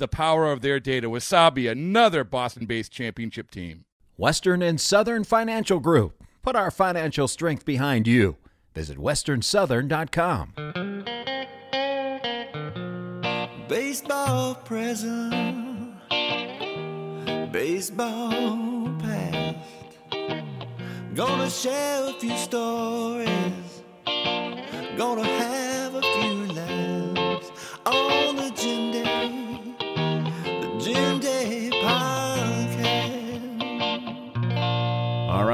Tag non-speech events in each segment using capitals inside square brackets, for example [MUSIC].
the power of their data. Wasabi, another Boston based championship team. Western and Southern Financial Group. Put our financial strength behind you. Visit westernsouthern.com. Baseball present, baseball past. Gonna share a few stories, gonna have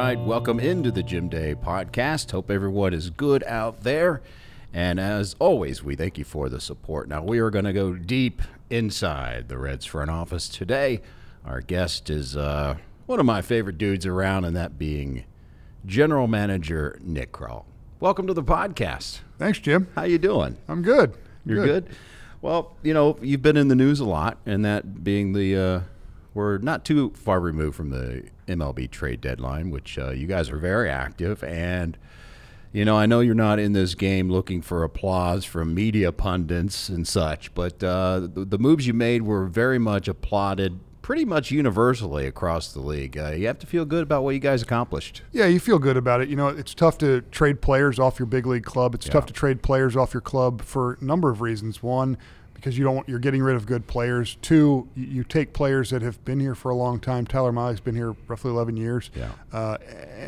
right, welcome into the Jim Day podcast. Hope everyone is good out there. And as always, we thank you for the support. Now, we are going to go deep inside the Reds front office today. Our guest is uh, one of my favorite dudes around, and that being General Manager Nick Krall. Welcome to the podcast. Thanks, Jim. How you doing? I'm good. You're good. Well, you know, you've been in the news a lot, and that being the uh, we're not too far removed from the MLB trade deadline, which uh, you guys are very active. And you know, I know you're not in this game looking for applause from media pundits and such, but uh, the, the moves you made were very much applauded. Pretty much universally across the league. Uh, you have to feel good about what you guys accomplished. Yeah, you feel good about it. You know, it's tough to trade players off your big league club. It's Yeah. tough to trade players off your club for a number of reasons. One, because you don't you're getting rid of good players. Two, you, you take players that have been here for a long time. Tyler Mahle's been here roughly 11 years. Yeah. Uh,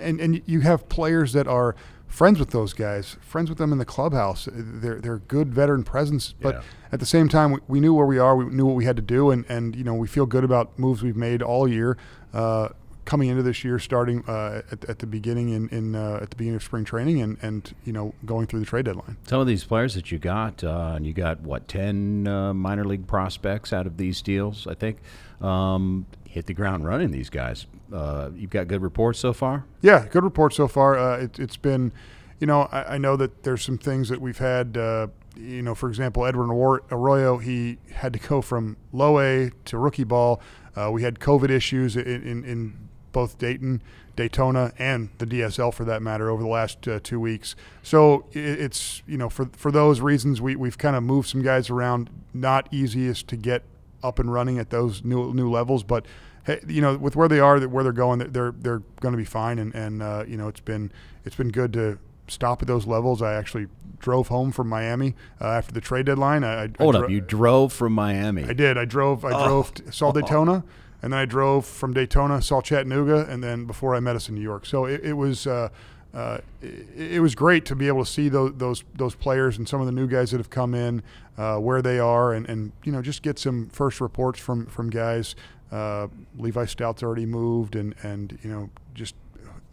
and and you have players that are friends with those guys, friends with them in the clubhouse. They're they're good veteran presence, but Yeah. at the same time, we, we knew where we are. We knew what we had to do, and and you know we feel good about moves we've made all year. Uh, coming into this year, starting uh, at, at the beginning in, in uh, at the beginning of spring training, and and you know going through the trade deadline. Some of these players that you got, uh, and you got what ten uh, minor league prospects out of these deals, I think, um, hit the ground running. These guys, uh, you've got good reports so far. Yeah, good reports so far. Uh, it, it's been, you know, I, I know that there's some things that we've had. Uh, you know, for example, Edwin Arroyo- he had to go from low A to rookie ball. Uh, we had COVID issues in, in, in both Dayton, Daytona, and the DSL for that matter over the last uh, two weeks. So it's you know for for those reasons we we've kind of moved some guys around. Not easiest to get up and running at those new new levels, but hey, you know, with where they are, where they're going, they're they're, going to be fine. And and uh, you know, it's been it's been good to stop at those levels. I actually drove home from Miami uh, after the trade deadline. I, I Hold I up, you drove from Miami. I did. I drove. I drove, saw [LAUGHS] Daytona, and then I drove from Daytona, saw Chattanooga, and then before I met us in New York. So it, it was. Uh, uh, it, it was great to be able to see those, those those players and some of the new guys that have come in, uh, where they are, and, and you know just get some first reports from from guys. Uh, Levi Stoudt's already moved, and and you know just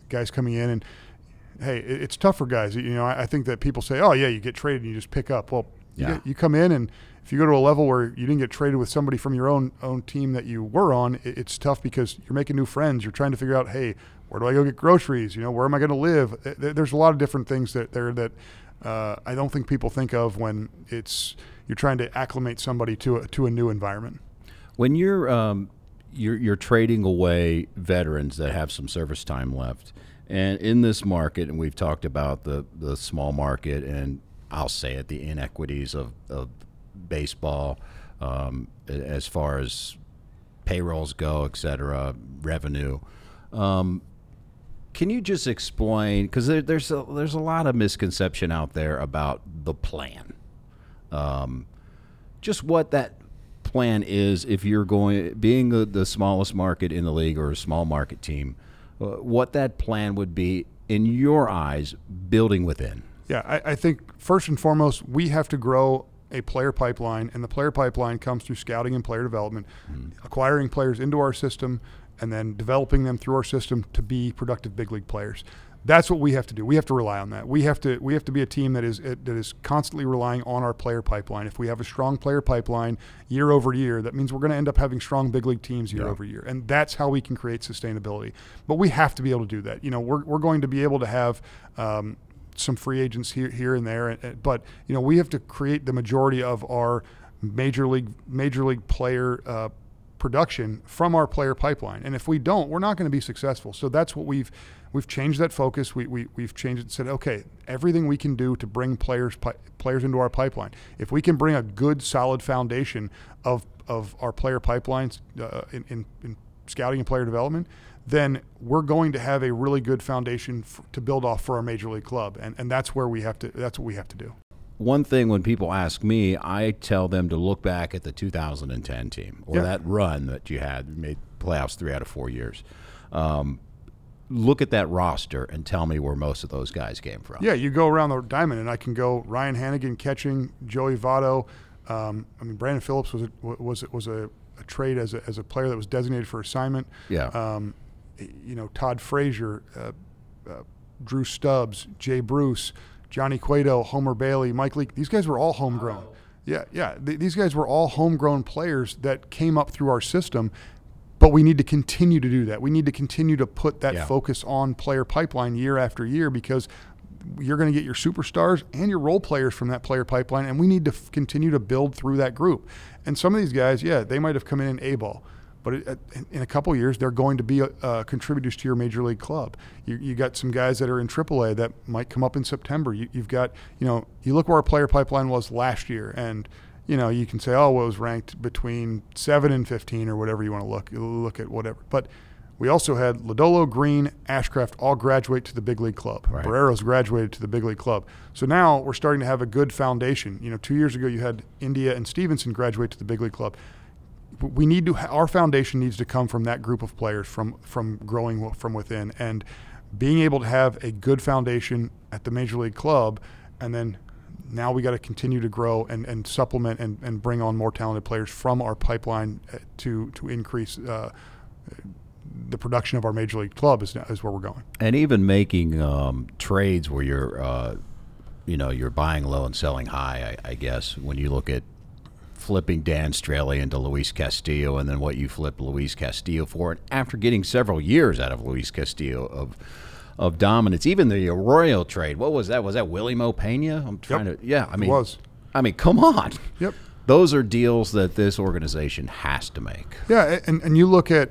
guys coming in and hey, it- it's tough for guys. You know, I I think that people say, "Oh yeah, you get traded and you just pick up." Well, you, Yeah. get, you come in and if you go to a level where you didn't get traded with somebody from your own own team that you were on, it, it's tough because you're making new friends. You're trying to figure out, hey, where do I go get groceries? You know, where am I going to live? Th- th- There's a lot of different things that there that uh, I don't think people think of when it's you're trying to acclimate somebody to a, to a new environment. When you're um, you're you're trading away veterans that have some service time left, and in this market, and we've talked about the the small market, and I'll say it, the inequities of of baseball, um, as far as payrolls go, et cetera, revenue. Um, can you just explain? Because there, there's a, there's a lot of misconception out there about the plan. Um, just what that plan is if you're going being the, the smallest market in the league or a small market team, uh, what that plan would be in your eyes, building within. Yeah, I, I think first and foremost, we have to grow a player pipeline, and the player pipeline comes through scouting and player development, acquiring players into our system, and then developing them through our system to be productive big league players. That's what we have to do. We have to rely on that. We have to we have to be a team that is that is constantly relying on our player pipeline. If we have a strong player pipeline year over year, that means we're going to end up having strong big league teams year over year, and that's how we can create sustainability. But we have to be able to do that. You know, we're we're going to be able to have. Um, some free agents here, here and there, but you know we have to create the majority of our major league major league player uh, production from our player pipeline. And if we don't, we're not going to be successful. So that's what we've we've changed that focus. We, we we've changed it and said, okay, everything we can do to bring players pi- players into our pipeline. If we can bring a good solid foundation of of our player pipelines uh, in, in, in scouting and player development, then we're going to have a really good foundation f- to build off for our major league club. And and that's where we have to that's what we have to do. One thing when people ask me, I tell them to look back at the 2010 team or Yeah. that run that you had, you made playoffs three out of four years. Um, look at that roster and tell me where most of those guys came from. Yeah, you go around the diamond, and I can go Ryan Hanigan catching, Joey Votto. Um, I mean, Brandon Phillips was a, was was a, a trade as a, as a player that was designated for assignment. Yeah. Um, you know, Todd Frazier, uh, uh, Drew Stubbs, Jay Bruce, Johnny Cueto, Homer Bailey, Mike Leake. These guys were all homegrown. Yeah, yeah. Th- these guys were all homegrown players that came up through our system. But we need to continue to do that. We need to continue to put that Yeah. focus on player pipeline year after year because you're going to get your superstars and your role players from that player pipeline, and we need to f- continue to build through that group. And some of these guys, yeah, they might have come in in A ball, but it, uh, in- a couple years, they're going to be uh, contributors to your major league club. You, you got some guys that are in AAA that might come up in September. You, you've got, you know, you look where our player pipeline was last year, and you know, you can say, oh, well, it was ranked between seven and fifteen or whatever you want to look look at whatever, but. We also had Lodolo, Greene, Ashcraft all graduate to the big league club. Right. Barrero's graduated to the big league club. So now we're starting to have a good foundation. You know, two years ago you had India and Stephenson graduate to the big league club. We need to our foundation needs to come from that group of players from from growing from within and being able to have a good foundation at the major league club, and then now we got to continue to grow and, and supplement and, and bring on more talented players from our pipeline uh, to to increase. Uh, the production of our major league club is, is where we're going. and even making um, trades where you're, uh, you know, you're buying low and selling high. I, I guess when you look at flipping Dan Straily into Luis Castillo, and then what you flip Luis Castillo for, and after getting several years out of Luis Castillo of of dominance, even the Arroyo trade. What was that? Was that Wily Mo Peña? I'm trying to. Yeah, I mean, was. I mean, come on. Yep. Those are deals that this organization has to make. Yeah, and, and you look at,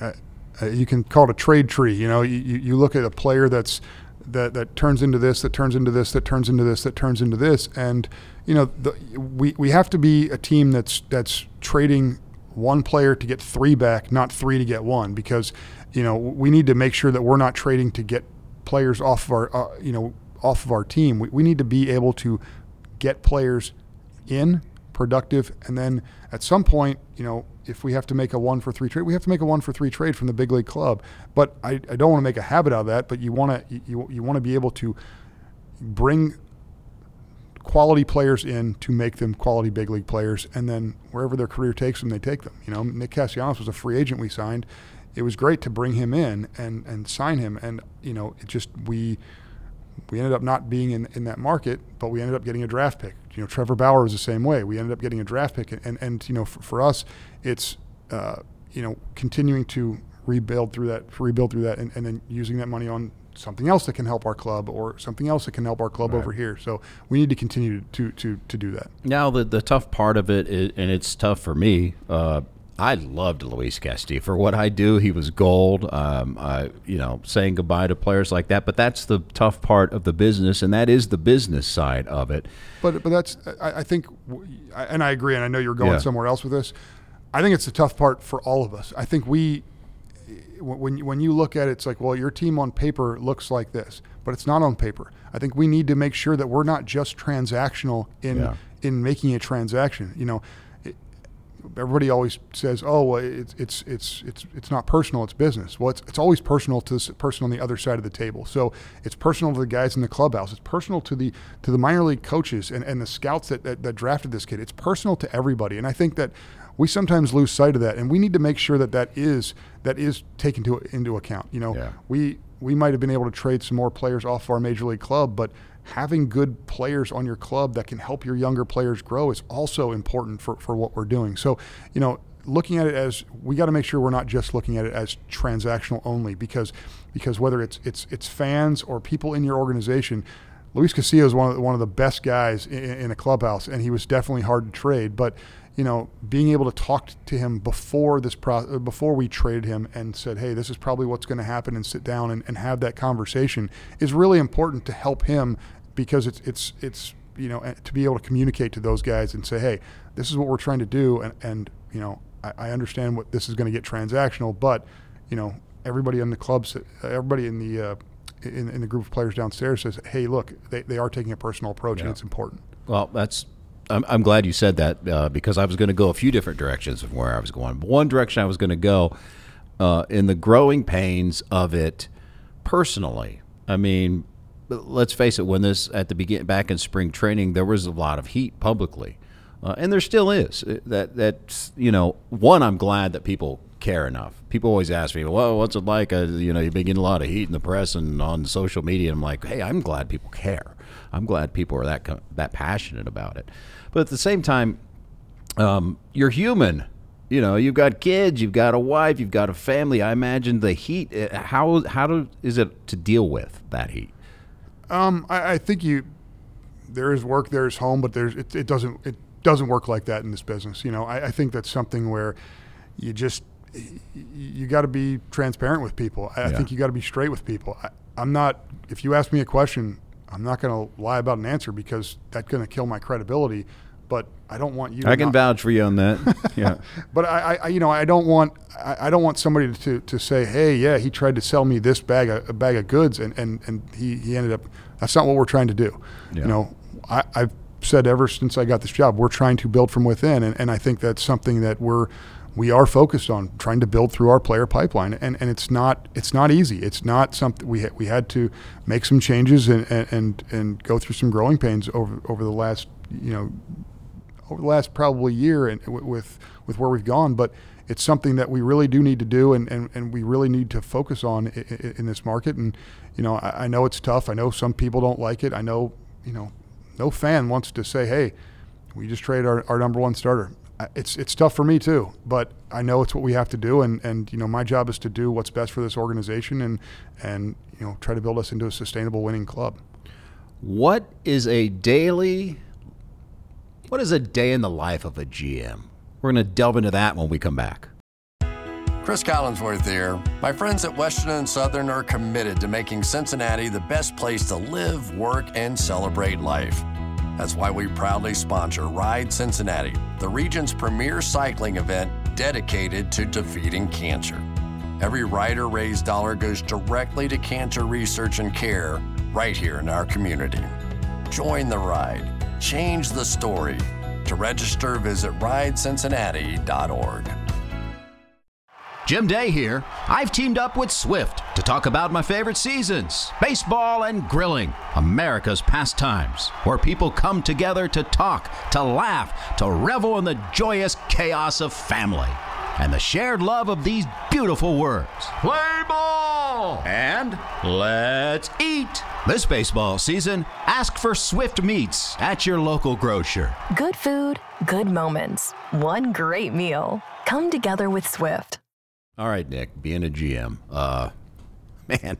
uh, uh, you can call it a trade tree. You know, you, you you look at a player that's that that turns into this, that turns into this, that turns into this, that turns into this, and you know, the, we we have to be a team that's that's trading one player to get three back, not three to get one, because you know we need to make sure that we're not trading to get players off of our uh, you know off of our team. We, we need to be able to get players in productive and then at some point you know if we have to make a one for three trade we have to make a one for three trade from the big league club but i, I don't want to make a habit out of that but you want to you, you want to be able to bring quality players in to make them quality big league players and then wherever their career takes them they take them you know nick castellanos was a free agent we signed it was great to bring him in and and sign him and you know it just we we ended up not being in, in that market, but we ended up getting a draft pick. You know, Trevor Bauer was the same way. We ended up getting a draft pick, and and you know, for, for us, it's uh, you know continuing to rebuild through that, rebuild through that, and, and then using that money on something else that can help our club or something else that can help our club over here. So we need to continue to to to do that. Now the the tough part of it, is, and it's tough for me. Uh, I loved Luis Castillo for what I do. He was gold. Um, I, you know, saying goodbye to players like that. But that's the tough part of the business, and that is the business side of it. But but that's I, I think, and I agree, and I know you're going Yeah. somewhere else with this. I think it's the tough part for all of us. I think we, when when you look at it, it's like, well, your team on paper looks like this, but it's not on paper. I think we need to make sure that we're not just transactional in Yeah. in making a transaction. You know, it, everybody always says, "Oh, well, it's it's it's it's it's not personal; it's business." Well, it's, it's always personal to the person on the other side of the table. So it's personal to the guys in the clubhouse. It's personal to the to the minor league coaches and, and the scouts that, that, that drafted this kid. It's personal to everybody, and I think that we sometimes lose sight of that, and we need to make sure that that is that is taken to, into account. You know, Yeah. we we might have been able to trade some more players off of our major league club, but having good players on your club that can help your younger players grow is also important for, for what we're doing. So, you know, looking at it as we got to make sure we're not just looking at it as transactional only because because whether it's it's it's fans or people in your organization, Luis Castillo is one of the, one of the best guys in, in a clubhouse, and he was definitely hard to trade. But you know, being able to talk to him before this pro- before we traded him and said, "Hey, this is probably what's going to happen," and sit down and, and have that conversation is really important to help him because it's it's it's you know to be able to communicate to those guys and say, "Hey, this is what we're trying to do," and and you know, I, I understand what this is going to get transactional, but you know, everybody in the clubs, everybody in the uh, in, in the group of players downstairs says, "Hey, look, they, they are taking a personal approach, and it's important." Well, that's. I'm, I'm glad you said that uh, because I was going to go a few different directions of where I was going. One direction I was going to go uh, in the growing pains of it personally. I mean, let's face it. When this at the begin back in spring training, there was a lot of heat publicly, uh, and there still is. Uh, That that you know, one, I'm glad that people care enough. People always ask me, "Well, what's it like?" Uh, you know, you've been getting a lot of heat in the press and on social media. I'm like, "Hey, I'm glad people care. I'm glad people are that that passionate about it." But at the same time, um, you're human. You know, you've got kids, you've got a wife, you've got a family. I imagine the heat. uh, How how do, is it to deal with that heat? Um, I, I think you there is work, there is home, but there's it, it doesn't it doesn't work like that in this business. You know, I, I think that's something where you just you got to be transparent with people. I, I think you got to be straight with people. I, I'm not. If you ask me a question, I'm not going to lie about an answer because that's going to kill my credibility. But I don't want you. to I can not- vouch for you on that. [LAUGHS] yeah. but I, I- I, you know, I don't want, I, I don't want somebody to, to say, hey, yeah, he tried to sell me this bag of, a bag of goods, and, and, and he, he ended up. That's not what we're trying to do. Yeah. You know, I, I've said ever since I got this job, we're trying to build from within, and, and I think that's something that we're we are focused on trying to build through our player pipeline, and, and it's not it's not easy. It's not something we ha- we had to make some changes and, and and go through some growing pains over over the last you know over the last probably year and with with where we've gone, but it's something that we really do need to do and, and, and we really need to focus on in, in this market. And you know, I, I know it's tough. I know some people don't like it. I know you know, no fan wants to say, "Hey, we just traded our, our number one starter." I- It's it's tough for me too, but I know it's what we have to do, and, and you know my job is to do what's best for this organization and and you know try to build us into a sustainable winning club. What is a daily? What is a day in the life of a GM? We're going to delve into that when we come back. Chris Collinsworth here. My friends at Western and Southern are committed to making Cincinnati the best place to live, work, and celebrate life. That's why we proudly sponsor Ride Cincinnati, the region's premier cycling event dedicated to defeating cancer. Every rider raised dollar goes directly to cancer research and care right here in our community. Join the ride. Change the story. To register, visit ridecincinnati.org. Jim Day here. I've teamed up with Swift to talk about my favorite seasons baseball and grilling, America's pastimes, where people come together to talk, to laugh, to revel in the joyous chaos of family and the shared love of these beautiful words. Play ball! And let's eat! This baseball season, ask for Swift Meats at your local grocer. Good food, good moments, one great meal. Come together with Swift. All right, Nick, being a GM, uh, [LAUGHS] man,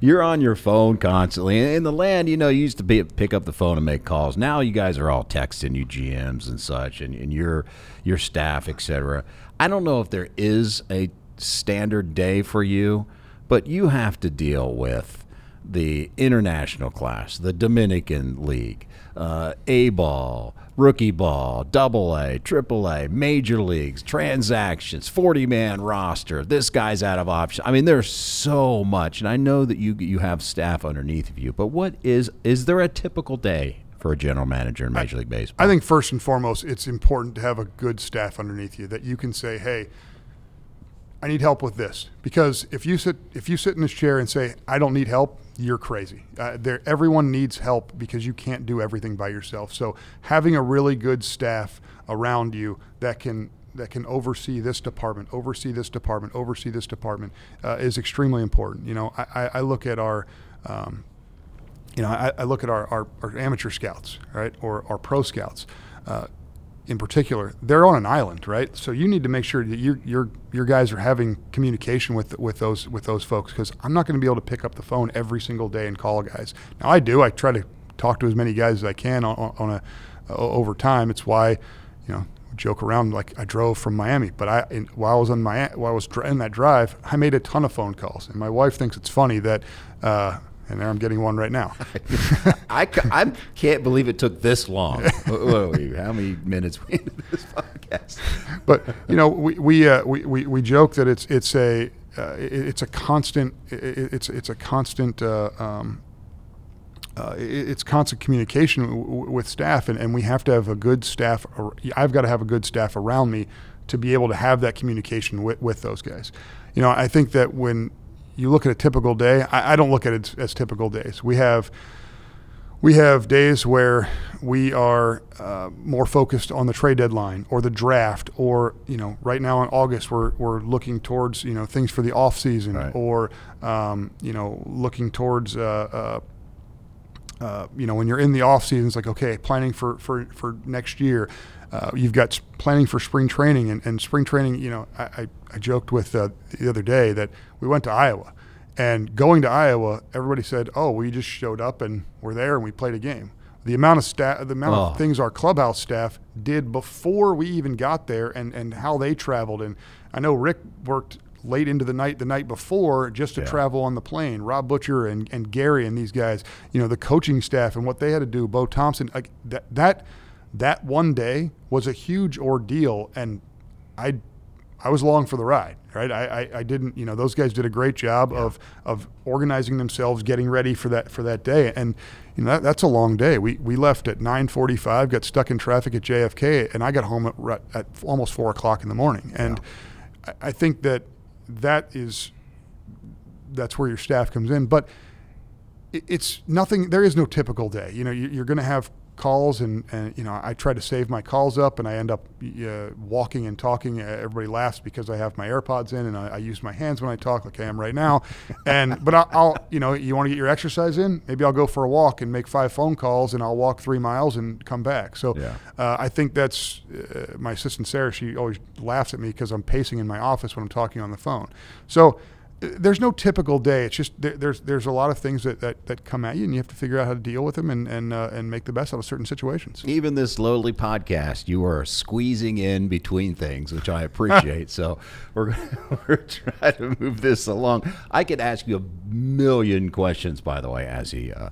you're on your phone constantly. In the land, you know, you used to be, pick up the phone and make calls. Now you guys are all texting you GMs and such, and, and your your staff, etc. I don't know if there is a standard day for you, but you have to deal with the international class, the Dominican League, uh, A ball, rookie ball, double A, triple A, major leagues, transactions, 40 man roster. This guy's out of option. I mean, there's so much. And I know that you, you have staff underneath of you, but what is, is there a typical day for a general manager in Major League Baseball? I think first and foremost, it's important to have a good staff underneath you that you can say, "Hey, I need help with this." Because if you sit if you sit in this chair and say, "I don't need help," you're crazy. Uh, everyone needs help because you can't do everything by yourself. So having a really good staff around you that can that can oversee this department, oversee this department, oversee this department uh, is extremely important. You know, I, I, I look at our um, you know, I, I look at our, our, our, amateur scouts, right, or our pro scouts. Uh, in particular, they're on an island, right? So you need to make sure that your your your guys are having communication with with those with those folks because I'm not going to be able to pick up the phone every single day and call guys. Now I do. I try to talk to as many guys as I can on, on a uh, over time. It's why, you know, joke around like I drove from Miami, but I in, while I was on my while I was in that drive, I made a ton of phone calls, and my wife thinks it's funny that. Uh, and there I'm getting one right now. [LAUGHS] I, I can't believe it took this long. How many minutes we into this podcast? But you know, we we, uh, we, we we joke that it's it's a uh, it's a constant it's it's a constant. Uh, um, uh, it's constant communication w- with staff, and, and we have to have a good staff. I've got to have a good staff around me to be able to have that communication with, with those guys. You know, I think that when you look at a typical day. I, I don't look at it as, as, typical days. We have we have days where we are uh, more focused on the trade deadline or the draft, or you know, right now in August we're we're looking towards you know things for the off season, right. or um, you know, looking towards. Uh, uh, you know, when you're in the off season, it's like okay, planning for for for next year. Uh, you've got planning for spring training and, and spring training. You know, I, I, I joked with uh, the other day that we went to Iowa, and going to Iowa, everybody said, "Oh, we just showed up and we're there and we played a game." The amount of staff, the amount oh. of things our clubhouse staff did before we even got there, and and how they traveled. And I know Rick worked late into the night the night before just to yeah. travel on the plane. Rob Butcher and, and Gary and these guys, you know, the coaching staff and what they had to do. Bo Thompson, like that that that one day was a huge ordeal, and I I was along for the ride, right? I, I, I, didn't, you know, those guys did a great job yeah. of of organizing themselves, getting ready for that for that day, and you know that, that's a long day. We we left at 9:45, got stuck in traffic at JFK, and I got home at, at almost four o'clock in the morning. And yeah. I, I think that that is that's where your staff comes in, but it's nothing. There is no typical day. You know, you're going to have calls and, and you know I try to save my calls up and I end up uh, walking and talking. Everybody laughs because I have my AirPods in and I, I use my hands when I talk, like I am right now. And [LAUGHS] but I'll, I'll you know you want to get your exercise in? Maybe I'll go for a walk and make five phone calls and I'll walk three miles and come back. So yeah. uh, I think that's uh, my assistant Sarah. She always laughs at me because I'm pacing in my office when I'm talking on the phone. So there's no typical day. It's just there, there's there's a lot of things that, that, that come at you, and you have to figure out how to deal with them and and uh, and make the best out of certain situations. Even this lowly podcast, you are squeezing in between things, which I appreciate. [LAUGHS] so we're [LAUGHS] we're trying to move this along. I could ask you a million questions, by the way, as he. Uh,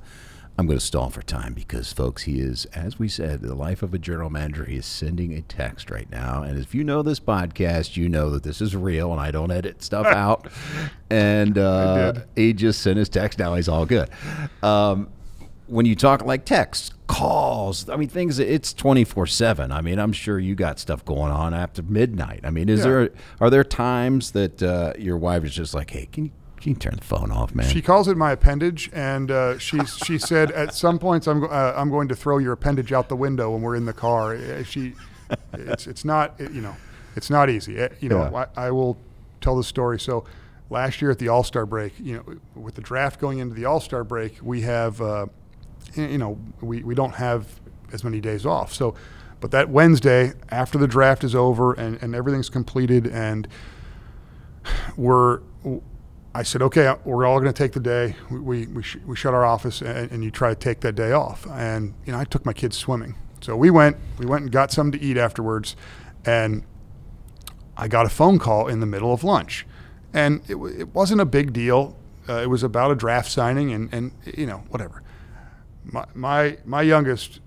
I'm going to stall for time because, folks, he is, as we said, the life of a general manager. He is sending a text right now. And if you know this podcast, you know that this is real and I don't edit stuff [LAUGHS] out. And uh, he just sent his text. Now he's all good. Um, when you talk like texts, calls, I mean, things, it's 24 7. I mean, I'm sure you got stuff going on after midnight. I mean, is yeah. there, are there times that uh, your wife is just like, hey, can you can you turn the phone off, man? She calls it my appendage, and uh, she she said at some points I'm uh, I'm going to throw your appendage out the window when we're in the car. Uh, she, it's it's not it, you know, it's not easy. Uh, you know, yeah. I, I, will tell the story. So last year at the All Star break, you know, with the draft going into the All Star break, we have, uh, you know, we we don't have as many days off. So, but that Wednesday after the draft is over and and everything's completed and we're I said, okay, we're all going to take the day. We, we, we, sh- we shut our office and, and, you try to take that day off. And, you know, I took my kids swimming. So we went, we went and got something to eat afterwards. And I got a phone call in the middle of lunch. And it, w- it wasn't a big deal. Uh, it was about a draft signing and, and you know, whatever. My, my, my youngest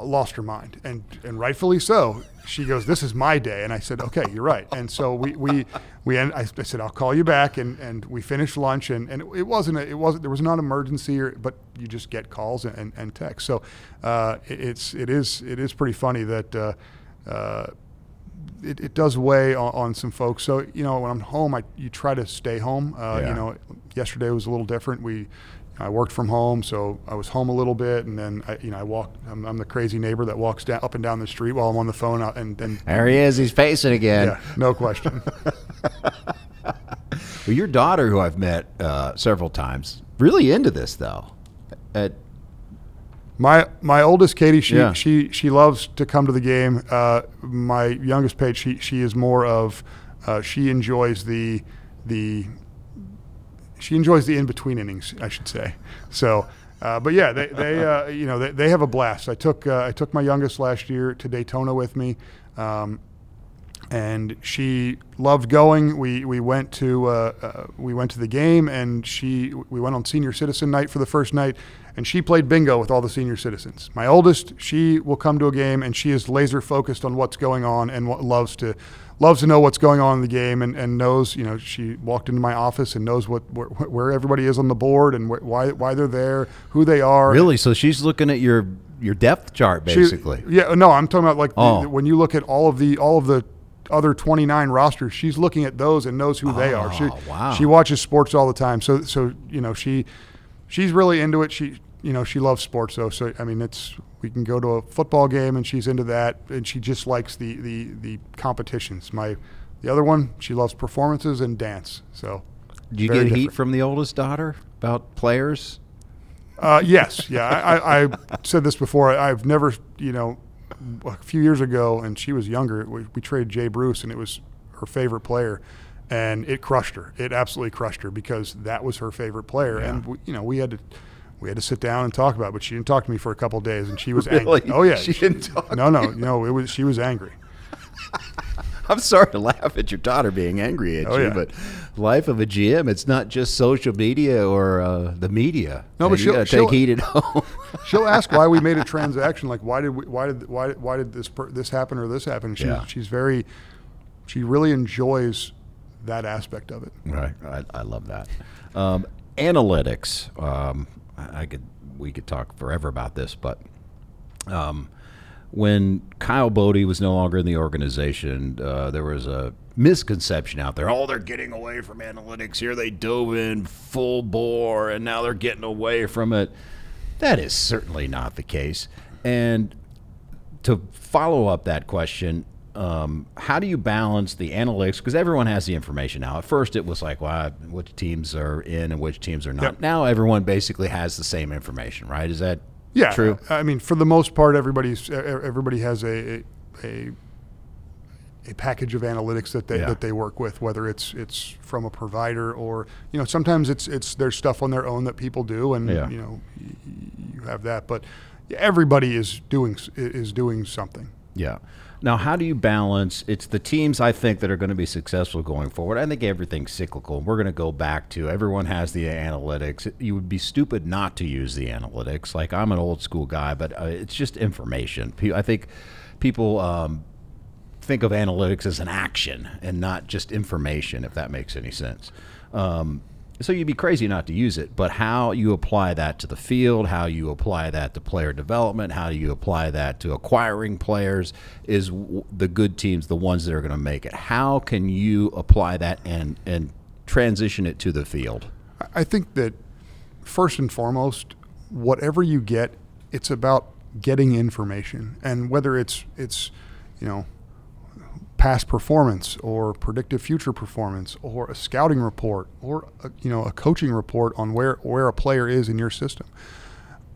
lost her mind and, and rightfully so. She goes, "This is my day," and I said, "Okay, you're right." And so we we we end, I, I said, "I'll call you back," and, and we finished lunch, and, and it wasn't a, it wasn't there was not an emergency, or, but you just get calls and, and, and texts. So uh, it, it's it is it is pretty funny that. Uh, uh, it, it does weigh on, on some folks. So you know, when I'm home, I you try to stay home. Uh, Yeah. You know, yesterday was a little different. We I worked from home, so I was home a little bit, and then I, you know I walked. I'm, I'm the crazy neighbor that walks down, up and down the street while I'm on the phone, and, and There he is. He's facing again. yeah, no question. [LAUGHS] Well, your daughter, who I've met uh, several times, really into this though. At, My my oldest Katie, she Yeah. she she loves to come to the game. Uh, my youngest Paige, she she is more of uh, she enjoys the the she enjoys the in between innings, I should say. So, uh, but yeah, they they uh, [LAUGHS] you know they, they have a blast. I took uh, I took my youngest last year to Daytona with me. Um, and she loved going. We we went to uh, uh, we went to the game, and she we went on senior citizen night for the first night, and she played bingo with all the senior citizens. My oldest, she will come to a game, and she is laser focused on what's going on, and what loves to loves to know what's going on in the game, and, and knows you know she walked into my office and knows what where, where everybody is on the board and wh- why why they're there, who they are. really? So she's looking at your your depth chart She- basically. yeah, no, I'm talking about like the- Oh. when you look at all of the all of the other 29 rosters, she's looking at those and knows who they oh, are. She, Oh, wow. She watches sports all the time, so so you know she she's really into it. She you know she loves sports though, so I mean it's we can go to a football game and she's into that, and she just likes the the the competitions. My the other one, she loves performances and dance. So Do you get heat from the oldest daughter about players? Uh, yes, yeah. I, I, I said this before. I've never, you know, a few years ago, and she was younger. We, we traded Jay Bruce, and it was her favorite player, and it crushed her. It absolutely crushed her because that was her favorite player, and we, you know, we had to. We had to sit down and talk about, it, but she didn't talk to me for a couple days, and she was Really? angry. Oh yeah, She didn't talk No, no, no. It was she was angry. [LAUGHS] I'm sorry to laugh at your daughter being angry at Oh, you, yeah. but life of a GM, it's not just social media or uh, the media. No, but she'll- she'll- take heat at home. [LAUGHS] She'll ask why we made a [LAUGHS] transaction. Like why did we, why did why why did this per, this happen or this happen? She's Yeah. she's very she really enjoys that aspect of it. Right. I, I love that. Um, analytics. Um, I could we could talk forever about this, but um, when Kyle Boddy was no longer in the organization, uh, there was a misconception out there. Oh, they're getting away from analytics. Here they dove in full bore, and now they're getting away from it. That is certainly not the case. And to follow up that question, um, how do you balance the analytics? Because everyone has the information now. At first, it was like, well, which teams are in and which teams are not. Yep. Now, everyone basically has the same information, right? Is that Yeah, true? I mean, for the most part, everybody's everybody has a a, a package of analytics that they Yeah. that they work with, whether it's it's from a provider or you know sometimes it's it's there's stuff on their own that people do, and Yeah. you know you have that, but everybody is doing is doing something. Yeah. Now, how do you balance? It's the teams I think that are going to be successful going forward. I think everything's cyclical. We're going to go back to everyone has the analytics. You would be stupid not to use the analytics. Like I'm an old school guy, but uh, it's just information. I think people um, think of analytics as an action and not just information, if that makes any sense. Um, so you'd be crazy not to use it, but how you apply that to the field, how you apply that to player development, how do you apply that to acquiring players is the good teams, the ones that are going to make it. How can you apply that and and transition it to the field? I- I think that first and foremost, whatever you get, it's about getting information, and whether it's it's you know past performance or predictive future performance or a scouting report or a, you know a coaching report on where where a player is in your system.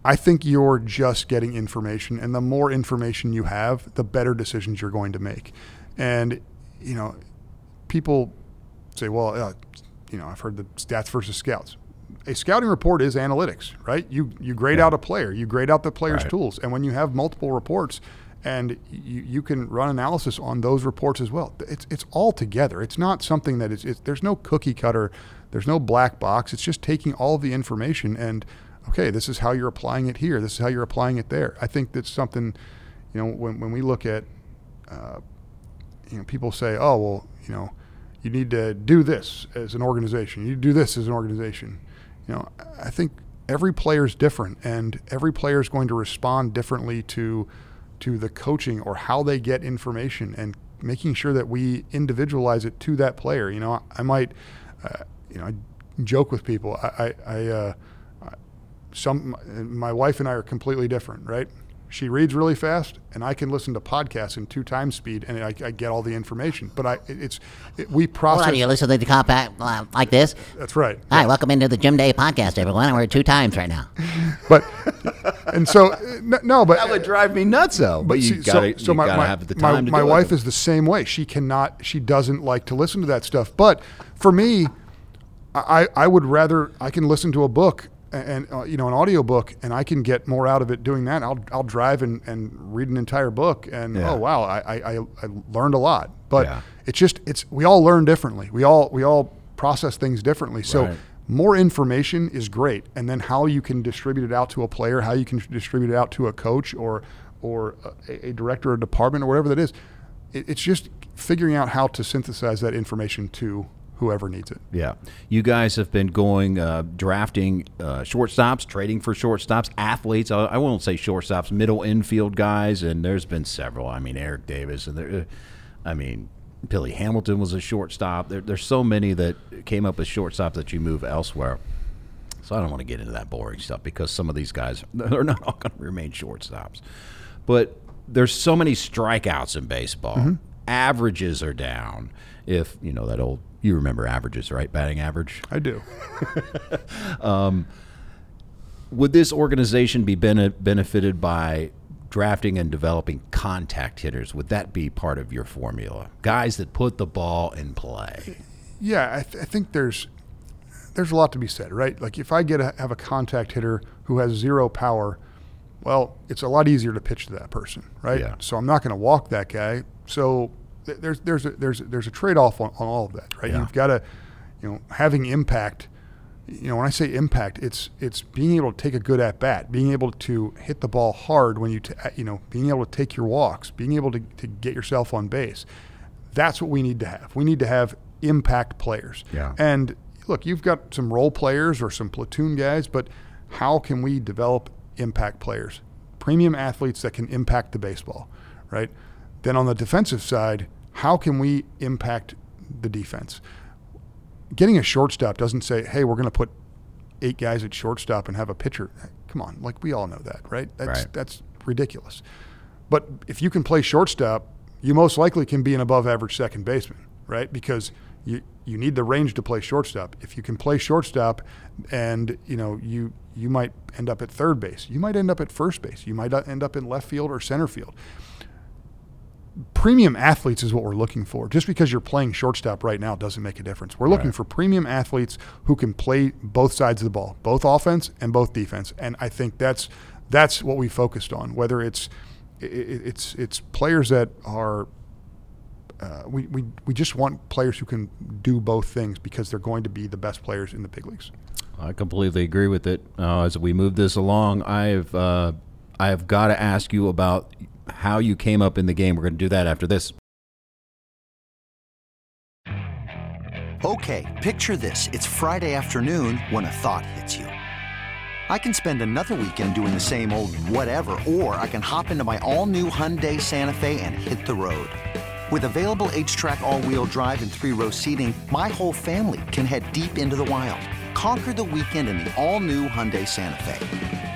I think you're just getting information, and the more information you have, the better decisions you're going to make. And you know, people say, "Well, uh, you know, I've heard the stats versus scouts." A scouting report is analytics, right? You you grade out a player, you grade out the player's Right. tools, and when you have multiple reports, and you, you can run analysis on those reports as well. It's it's all together. It's not something that is. It's, there's no cookie cutter. There's no black box. It's just taking all the information and okay, this is how you're applying it here. This is how you're applying it there. I think that's something, you know, when when we look at uh, you know, people say, oh, well, you know, you need to do this as an organization. You do this as an organization. You know, I think every player is different, and every player is going to respond differently to to the coaching or how they get information, and making sure that we individualize it to that player. You know, I might, uh, you know, I joke with people. I, I, I uh, some my wife and I are completely different, right? She reads really fast, and I can listen to podcasts in two times speed, and I, I get all the information. But I, it's it, we process. Hold on, you listen to the compact uh, like this? That's right. Hi, welcome into the Jim Day podcast, everyone. We're two times right now. [LAUGHS] But and so no, no, but That would drive me nuts, though. But you see, gotta, you gotta have the time my, to my do wife it. is the same way. She cannot. She doesn't like to listen to that stuff. But for me, I I would rather I can listen to a book and uh, you know an audio book and I can get more out of it doing that. I'll I'll drive and, and read an entire book and Yeah. oh wow I, I I I learned a lot. But Yeah. it's just it's we all learn differently. We all we all process things differently. So. Right. More information is great, and then how you can distribute it out to a player, how you can distribute it out to a coach or or a, a director or department or whatever that is. It, it's just figuring out how to synthesize that information to whoever needs it. Yeah, you guys have been going uh, drafting uh, shortstops, trading for shortstops, athletes. I, I won't say shortstops, middle infield guys, and there's been several. I mean, Eric Davis, and there, uh, I mean, Billy Hamilton was a shortstop. There, there's so many that came up as shortstop that you move elsewhere. So I don't want to get into that boring stuff because some of these guys [LAUGHS] they're not all going to remain shortstops. But there's so many strikeouts in baseball. Averages are down. If you know that old, you remember averages, right? Batting average. I do. [LAUGHS] Um, would this organization be bene- benefited by drafting and developing contact hitters? Would that be part of your formula? Guys that put the ball in play. Yeah, I, th- I think there's there's a lot to be said, right? Like if I get a, have a contact hitter who has zero power, well, it's a lot easier to pitch to that person, right? Yeah. So I'm not going to walk that guy. So there's there's a, there's there's a trade off on, on all of that, right? Yeah. You've got to, you know, having impact. You know, when I say impact, it's it's being able to take a good at bat, being able to hit the ball hard when you t- you know, being able to take your walks, being able to, to get yourself on base. That's what we need to have. We need to have impact players. Yeah. And look, you've got some role players or some platoon guys, but how can we develop impact players? Premium athletes that can impact the baseball, right? Then on the defensive side, how can we impact the defense? Getting a shortstop doesn't say, "Hey, we're going to put eight guys at shortstop and have a pitcher." Come on, like we all know that, right? That's Right. that's ridiculous. But if you can play shortstop, you most likely can be an above average second baseman, right? Because you you need the range to play shortstop. If you can play shortstop and, you know, you you might end up at third base. You might end up at first base. You might end up in left field or center field. Premium athletes is what we're looking for. Just because you're playing shortstop right now doesn't make a difference. We're looking for premium athletes who can play both sides of the ball, both offense and both defense. And I think that's that's what we focused on. Whether it's it's it's players that are uh, we, we we just want players who can do both things because they're going to be the best players in the big leagues. I completely agree with it. Uh, as we move this along, I've uh, I've got to ask you about how you came up in the game. We're going to do that after this. Okay, picture this. It's Friday afternoon when a thought hits you. I can spend another weekend doing the same old whatever, or I can hop into my all new Hyundai Santa Fe and hit the road. With available HTRAC, all wheel drive, and three row seating, my whole family can head deep into the wild. Conquer the weekend in the all new Hyundai Santa Fe.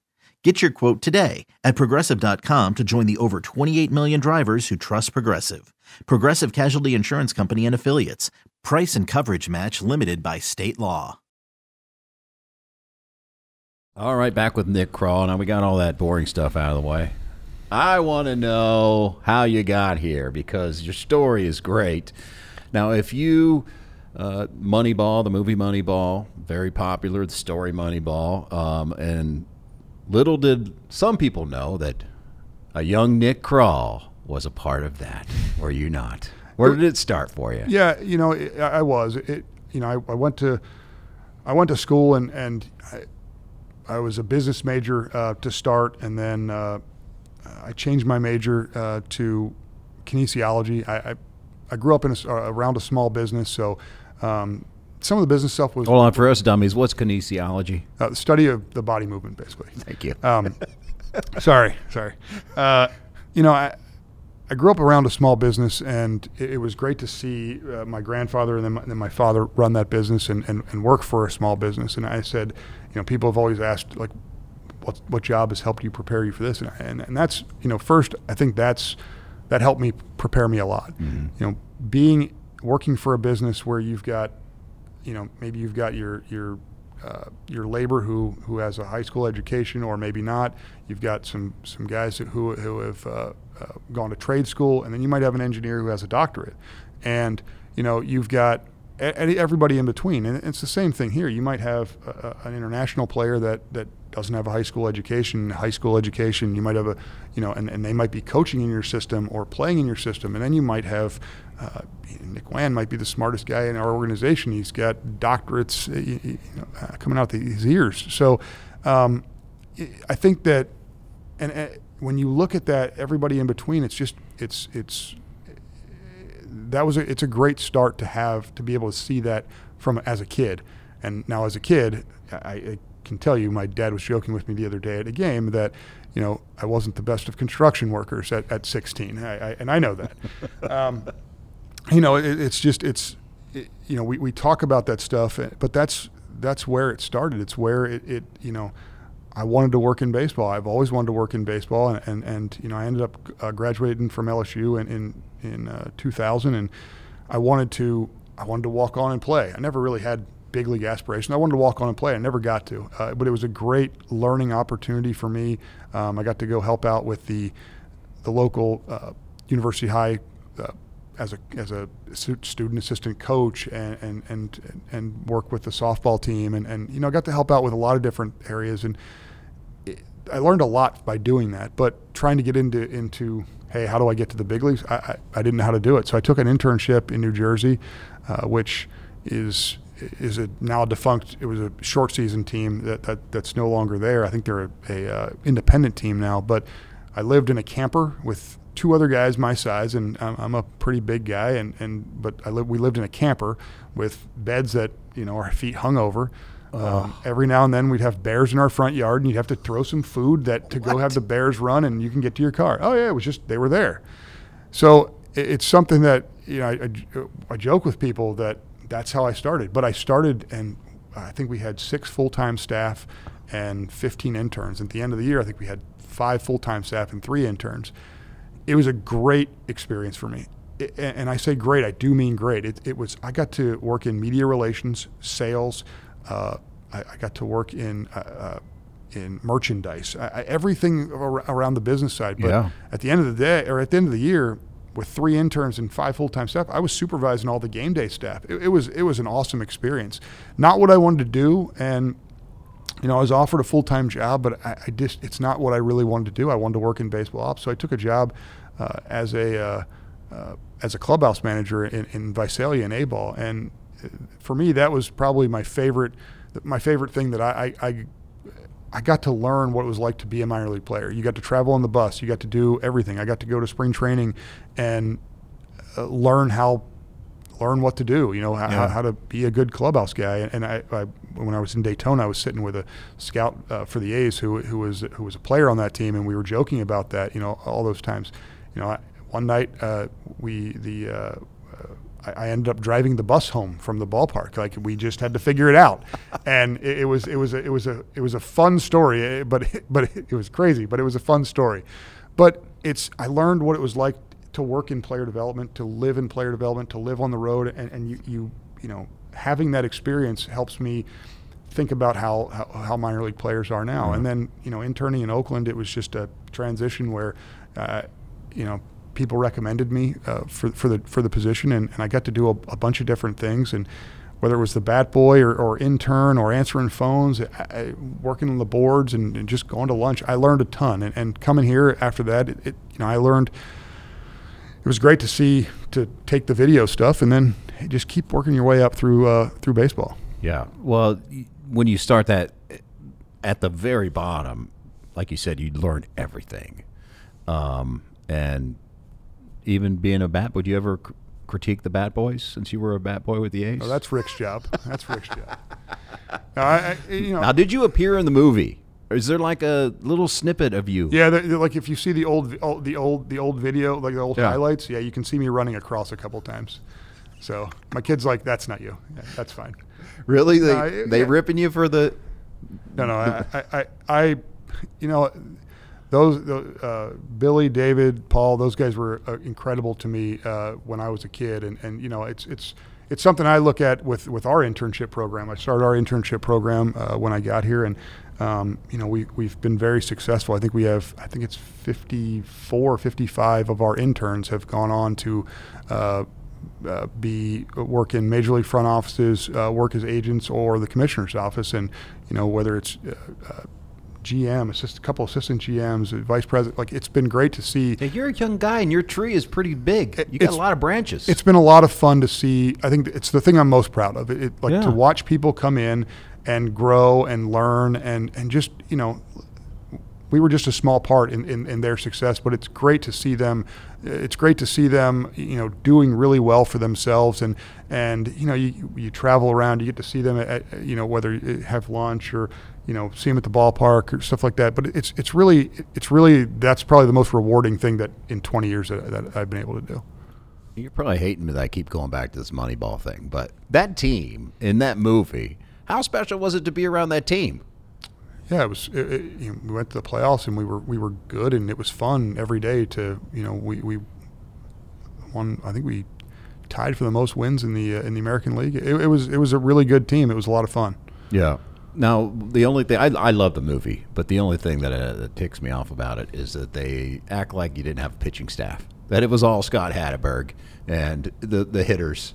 Get your quote today at progressive.com to join the over 28 million drivers who trust Progressive. Progressive Casualty Insurance Company and Affiliates. Price and coverage match limited by state law. All right, back with Nick Krall. Now we got all that boring stuff out of the way. I want to know how you got here because your story is great. Now, if you uh, Moneyball, the movie Moneyball, very popular. The story Moneyball, um, and little did some people know that a young Nick Krall was a part of that. Were you not? Where did it start for you? Yeah, you know, it, I was. It, you know, I, I went to, I went to school and and I, I was a business major uh, to start, and then uh, I changed my major uh, to kinesiology. I, I, I grew up in a around a small business, so um, some of the business stuff was Hold on, for us dummies, what's kinesiology? uh, the study of the body movement, basically. Thank you. Um, [LAUGHS] sorry, sorry. Uh, you know, I, I grew up around a small business, and it, it was great to see uh, my grandfather and then my, then my father run that business and, and, and work for a small business. And I said, you know, people have always asked, like, what, what job has helped you prepare you for this? And, and, and that's, you know, first, I think that's, that helped me prepare me a lot. You know, being, working for a business where you've got you know, maybe you've got your your uh, your labor who who has a high school education, or maybe not. You've got some some guys who who have uh, uh, gone to trade school, and then you might have an engineer who has a doctorate, and you know you've got everybody in between, and it's the same thing here. You might have a- an international player that that doesn't have a high school education, high school education. You might have a, you know, and, and they might be coaching in your system or playing in your system, and then you might have uh, Nick Land might be the smartest guy in our organization. He's got doctorates uh, you know, uh, coming out the, his ears. So um, I- think that, and uh, when you look at that, everybody in between, it's just it's it's that was a, it's a great start to have to be able to see that from as a kid. And now as a kid, I, I can tell you, my dad was joking with me the other day at a game that, you know, I wasn't the best of construction workers at, at 16, I, I, and I know that. [LAUGHS] um, you know, it, it's just it's, it, you know, we, we talk about that stuff, eh, but that's that's where it started. It's where it, it you know, I wanted to work in baseball. I've always wanted to work in baseball, and and, and you know, I ended up uh, graduating from LSU in in, in uh, 2000, and I wanted to I wanted to walk on and play. I never really had big league aspirations. I wanted to walk on and play. I never got to, uh, but it was a great learning opportunity for me. Um, I got to go help out with the the local uh, University High uh, as a as a student assistant coach and and and, and work with the softball team and, and you know I got to help out with a lot of different areas and it, I learned a lot by doing that. But trying to get into into hey how do I get to the big leagues I, I, I didn't know how to do it. So I took an internship in New Jersey, uh, which is is a now defunct. It was a short season team that, that that's no longer there. I think they're a, a uh, independent team now. But I lived in a camper with two other guys my size, and I'm, I'm a pretty big guy. And, and but I li- we lived in a camper with beds that you know our feet hung over. Um, every now and then we'd have bears in our front yard, and you'd have to throw some food that to go have the bears run, and you can get to your car. Oh yeah, it was just they were there. So it, it's something that you know I, I, I joke with people that that's how I started. But I started, and I think we had six full time staff and 15 interns. At the end of the year, I think we had five full time staff and three interns. It was a great experience for me. It, and I say great, I do mean great. It, it was. I got to work in media relations, sales. Uh, I, I got to work in uh, uh, in merchandise, I, I, everything ar- around the business side. But Yeah. at the end of the day, or at the end of the year, with three interns and five full time staff, I was supervising all the game day staff. It, it was it was an awesome experience. Not what I wanted to do, and you know, I was offered a full time job, but I, I just it's not what I really wanted to do. I wanted to work in baseball ops, so I took a job as a uh, uh, as a clubhouse manager in, in Visalia and A ball, and uh, for me that was probably my favorite my favorite thing that I, I, I I got to learn what it was like to be a minor league player. You got to travel on the bus. You got to do everything. I got to go to spring training and uh, learn how learn what to do. You know how, Yeah. how to be a good clubhouse guy. And I, I when I was in Daytona, I was sitting with a scout uh, for the A's who who was who was a player on that team, and we were joking about that. You know all those times. You know I, one night uh, we the uh, uh, I, I ended up driving the bus home from the ballpark. Like we just had to figure it out, [LAUGHS] and it, it was it was a, it was a it was a fun story. eh, But [LAUGHS] but it was crazy. But it was a fun story. But it's I learned what it was like to work in player development, to live in player development, to live on the road, and, and you you you know having that experience helps me think about how, how, how minor league players are now. And then, you know, interning in Oakland, it was just a transition where, uh, you know, people recommended me uh, for for the for the position, and, and I got to do a, a bunch of different things and whether it was the bat boy or, or intern or answering phones, I, I, working on the boards and, and, just going to lunch, I learned a ton. And, and coming here after that, it, it, you know, I learned. It was great to see to take the video stuff and then just keep working your way up through uh, through baseball. Yeah. Well, when you start that at the very bottom, like you said, you learn everything. Um, and even being a bat, would you ever critique the Bat Boys since you were a Bat Boy with the A's? Oh, that's Rick's job. That's Rick's job. [LAUGHS] Now, I, I, you know, now, did you appear in the movie? Is there like a little snippet of you? Yeah, they're, they're like if you see the old, the old, the old video, like the old yeah. highlights. Yeah, you can see me running across a couple times. So my kid's like, "That's not you. Yeah, that's fine." Really? They uh, they yeah. ripping you for the? No, no. I, I, I, you know, those uh, Billy, David, Paul, those guys were uh, incredible to me uh, when I was a kid, and and you know it's it's it's something I look at with with our internship program. I started our internship program uh, when I got here, and um, you know we we've been very successful. I think we have I think it's 54, 55 of our interns have gone on to. Uh, uh, be work in major league front offices, work as agents, or the commissioner's office, and you know whether it's GM, assist, a couple assistant GMs, vice president. Like it's been great to see. Yeah, you're a young guy, and your tree is pretty big. You got a lot of branches. It's been a lot of fun to see. I think it's the thing I'm most proud of. It, it like yeah. to watch people come in and grow and learn and and just you know we were just a small part in, in, in, their success, but it's great to see them. It's great to see them, you know, doing really well for themselves. And and you know, you, you travel around, you get to see them at, you know, whether you have lunch or you know, see them at the ballpark or stuff like that. But it's it's really it's really that's probably the most rewarding thing that in 20 years that, that I've been able to do. You're probably hating me that I keep going back to this Moneyball thing, but that team in that movie, how special was it to be around that team? yeah, it was. It, it, you know, we went to the playoffs and we were we were good and it was fun every day to you know we we won. I think we tied for the most wins in the uh, in the American League. It, it, was it was a really good team. It was a lot of fun. Yeah. Now the only thing I, I love the movie, but the only thing that, uh, that ticks me off about it is that they act like you didn't have a pitching staff. That it was all Scott Hatteberg and the the hitters,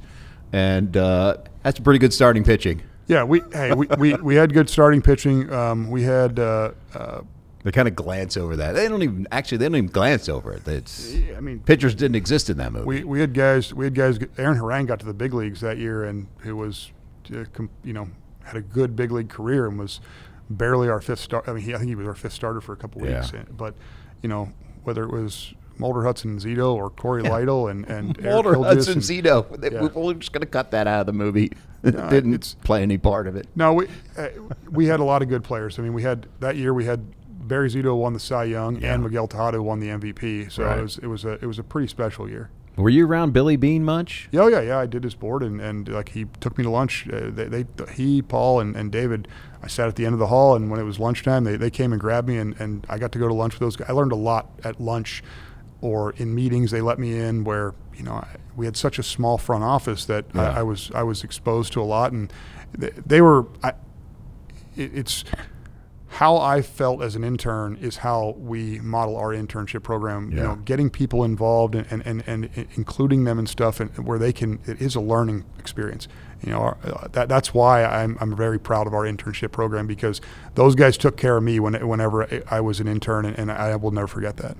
and uh, that's a pretty good starting pitching. Yeah, we hey we, we, we had good starting pitching. Um, we had. Uh, uh, they kind of glance over that. They don't even actually. They don't even glance over it. It's. I mean, pitchers didn't exist in that movie. We, we had guys. We had guys. Aaron Harang got to the big leagues that year, and who was, uh, you know, had a good big league career and was barely our fifth star. I mean, he, I think he was our fifth starter for a couple weeks. Yeah. But you know, whether it was Mulder Hudson Zito or Cory yeah. Lidle and and [LAUGHS] Mulder Hudson and, Zito. Yeah. We're just going to cut that out of the movie. [LAUGHS] No, Didn't play any part of it. No, we uh, we had a lot of good players. I mean, we had that year we had Barry Zito won the Cy Young yeah. and Miguel Tejada won the MVP. So right. it was it was a it was a pretty special year. Were you around Billy Beane much? Yeah, oh, yeah, yeah. I did his board, and, and like he took me to lunch. Uh, they, they, he, Paul, and, and David. I sat at the end of the hall, and when it was lunchtime, they, they came and grabbed me, and, and I got to go to lunch with those guys. I learned a lot at lunch or in meetings they let me in where you know we had such a small front office that yeah. I, I, was I was exposed to a lot, and they, they were. I, it, it's how I felt as an intern is how we model our internship program. Yeah. You know, getting people involved and, and, and, and including them and stuff, and where they can. It is a learning experience. You know, our, uh, that that's why I'm I'm very proud of our internship program because those guys took care of me when whenever I was an intern, and, and I will never forget that.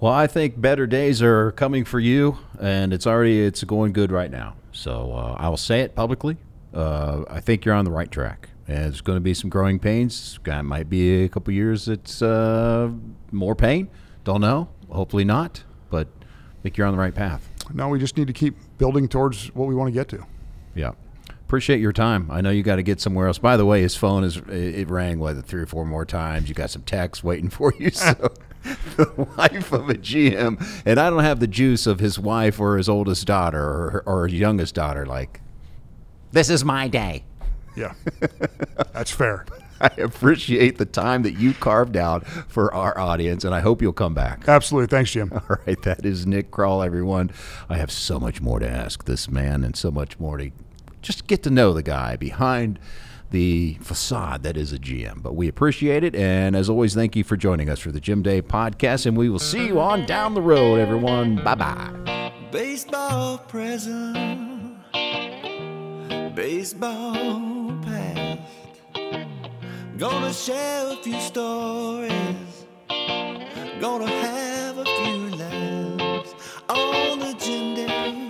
Well, I think better days are coming for you, and it's already it's going good right now. So uh, I will say it publicly. Uh, I think you're on the right track. It's going to be some growing pains. It might be a couple years. It's uh, more pain. Don't know. Hopefully not. But I think you're on the right path. No, we just need to keep building towards what we want to get to. Yeah appreciate your time. I know you got to get somewhere else. By the way, his phone is it rang what three or four more times. You got some texts waiting for you. [LAUGHS] So [LAUGHS] the wife of a GM, and I don't have the juice of his wife or his oldest daughter or, or his youngest daughter. Like, this is my day. Yeah, that's fair. [LAUGHS] I appreciate the time that you carved out for our audience, and I hope you'll come back. Absolutely. Thanks, Jim. [LAUGHS] All right. That is Nick Krall, everyone. I have so much more to ask this man and so much more to just get to know the guy behind the facade that is a GM. But we appreciate it. And as always, thank you for joining us for the Jim Day podcast. And we will see you on down the road, everyone. Bye bye. Baseball present, baseball past. Gonna share a few stories, gonna have a few laughs on the Jim Day,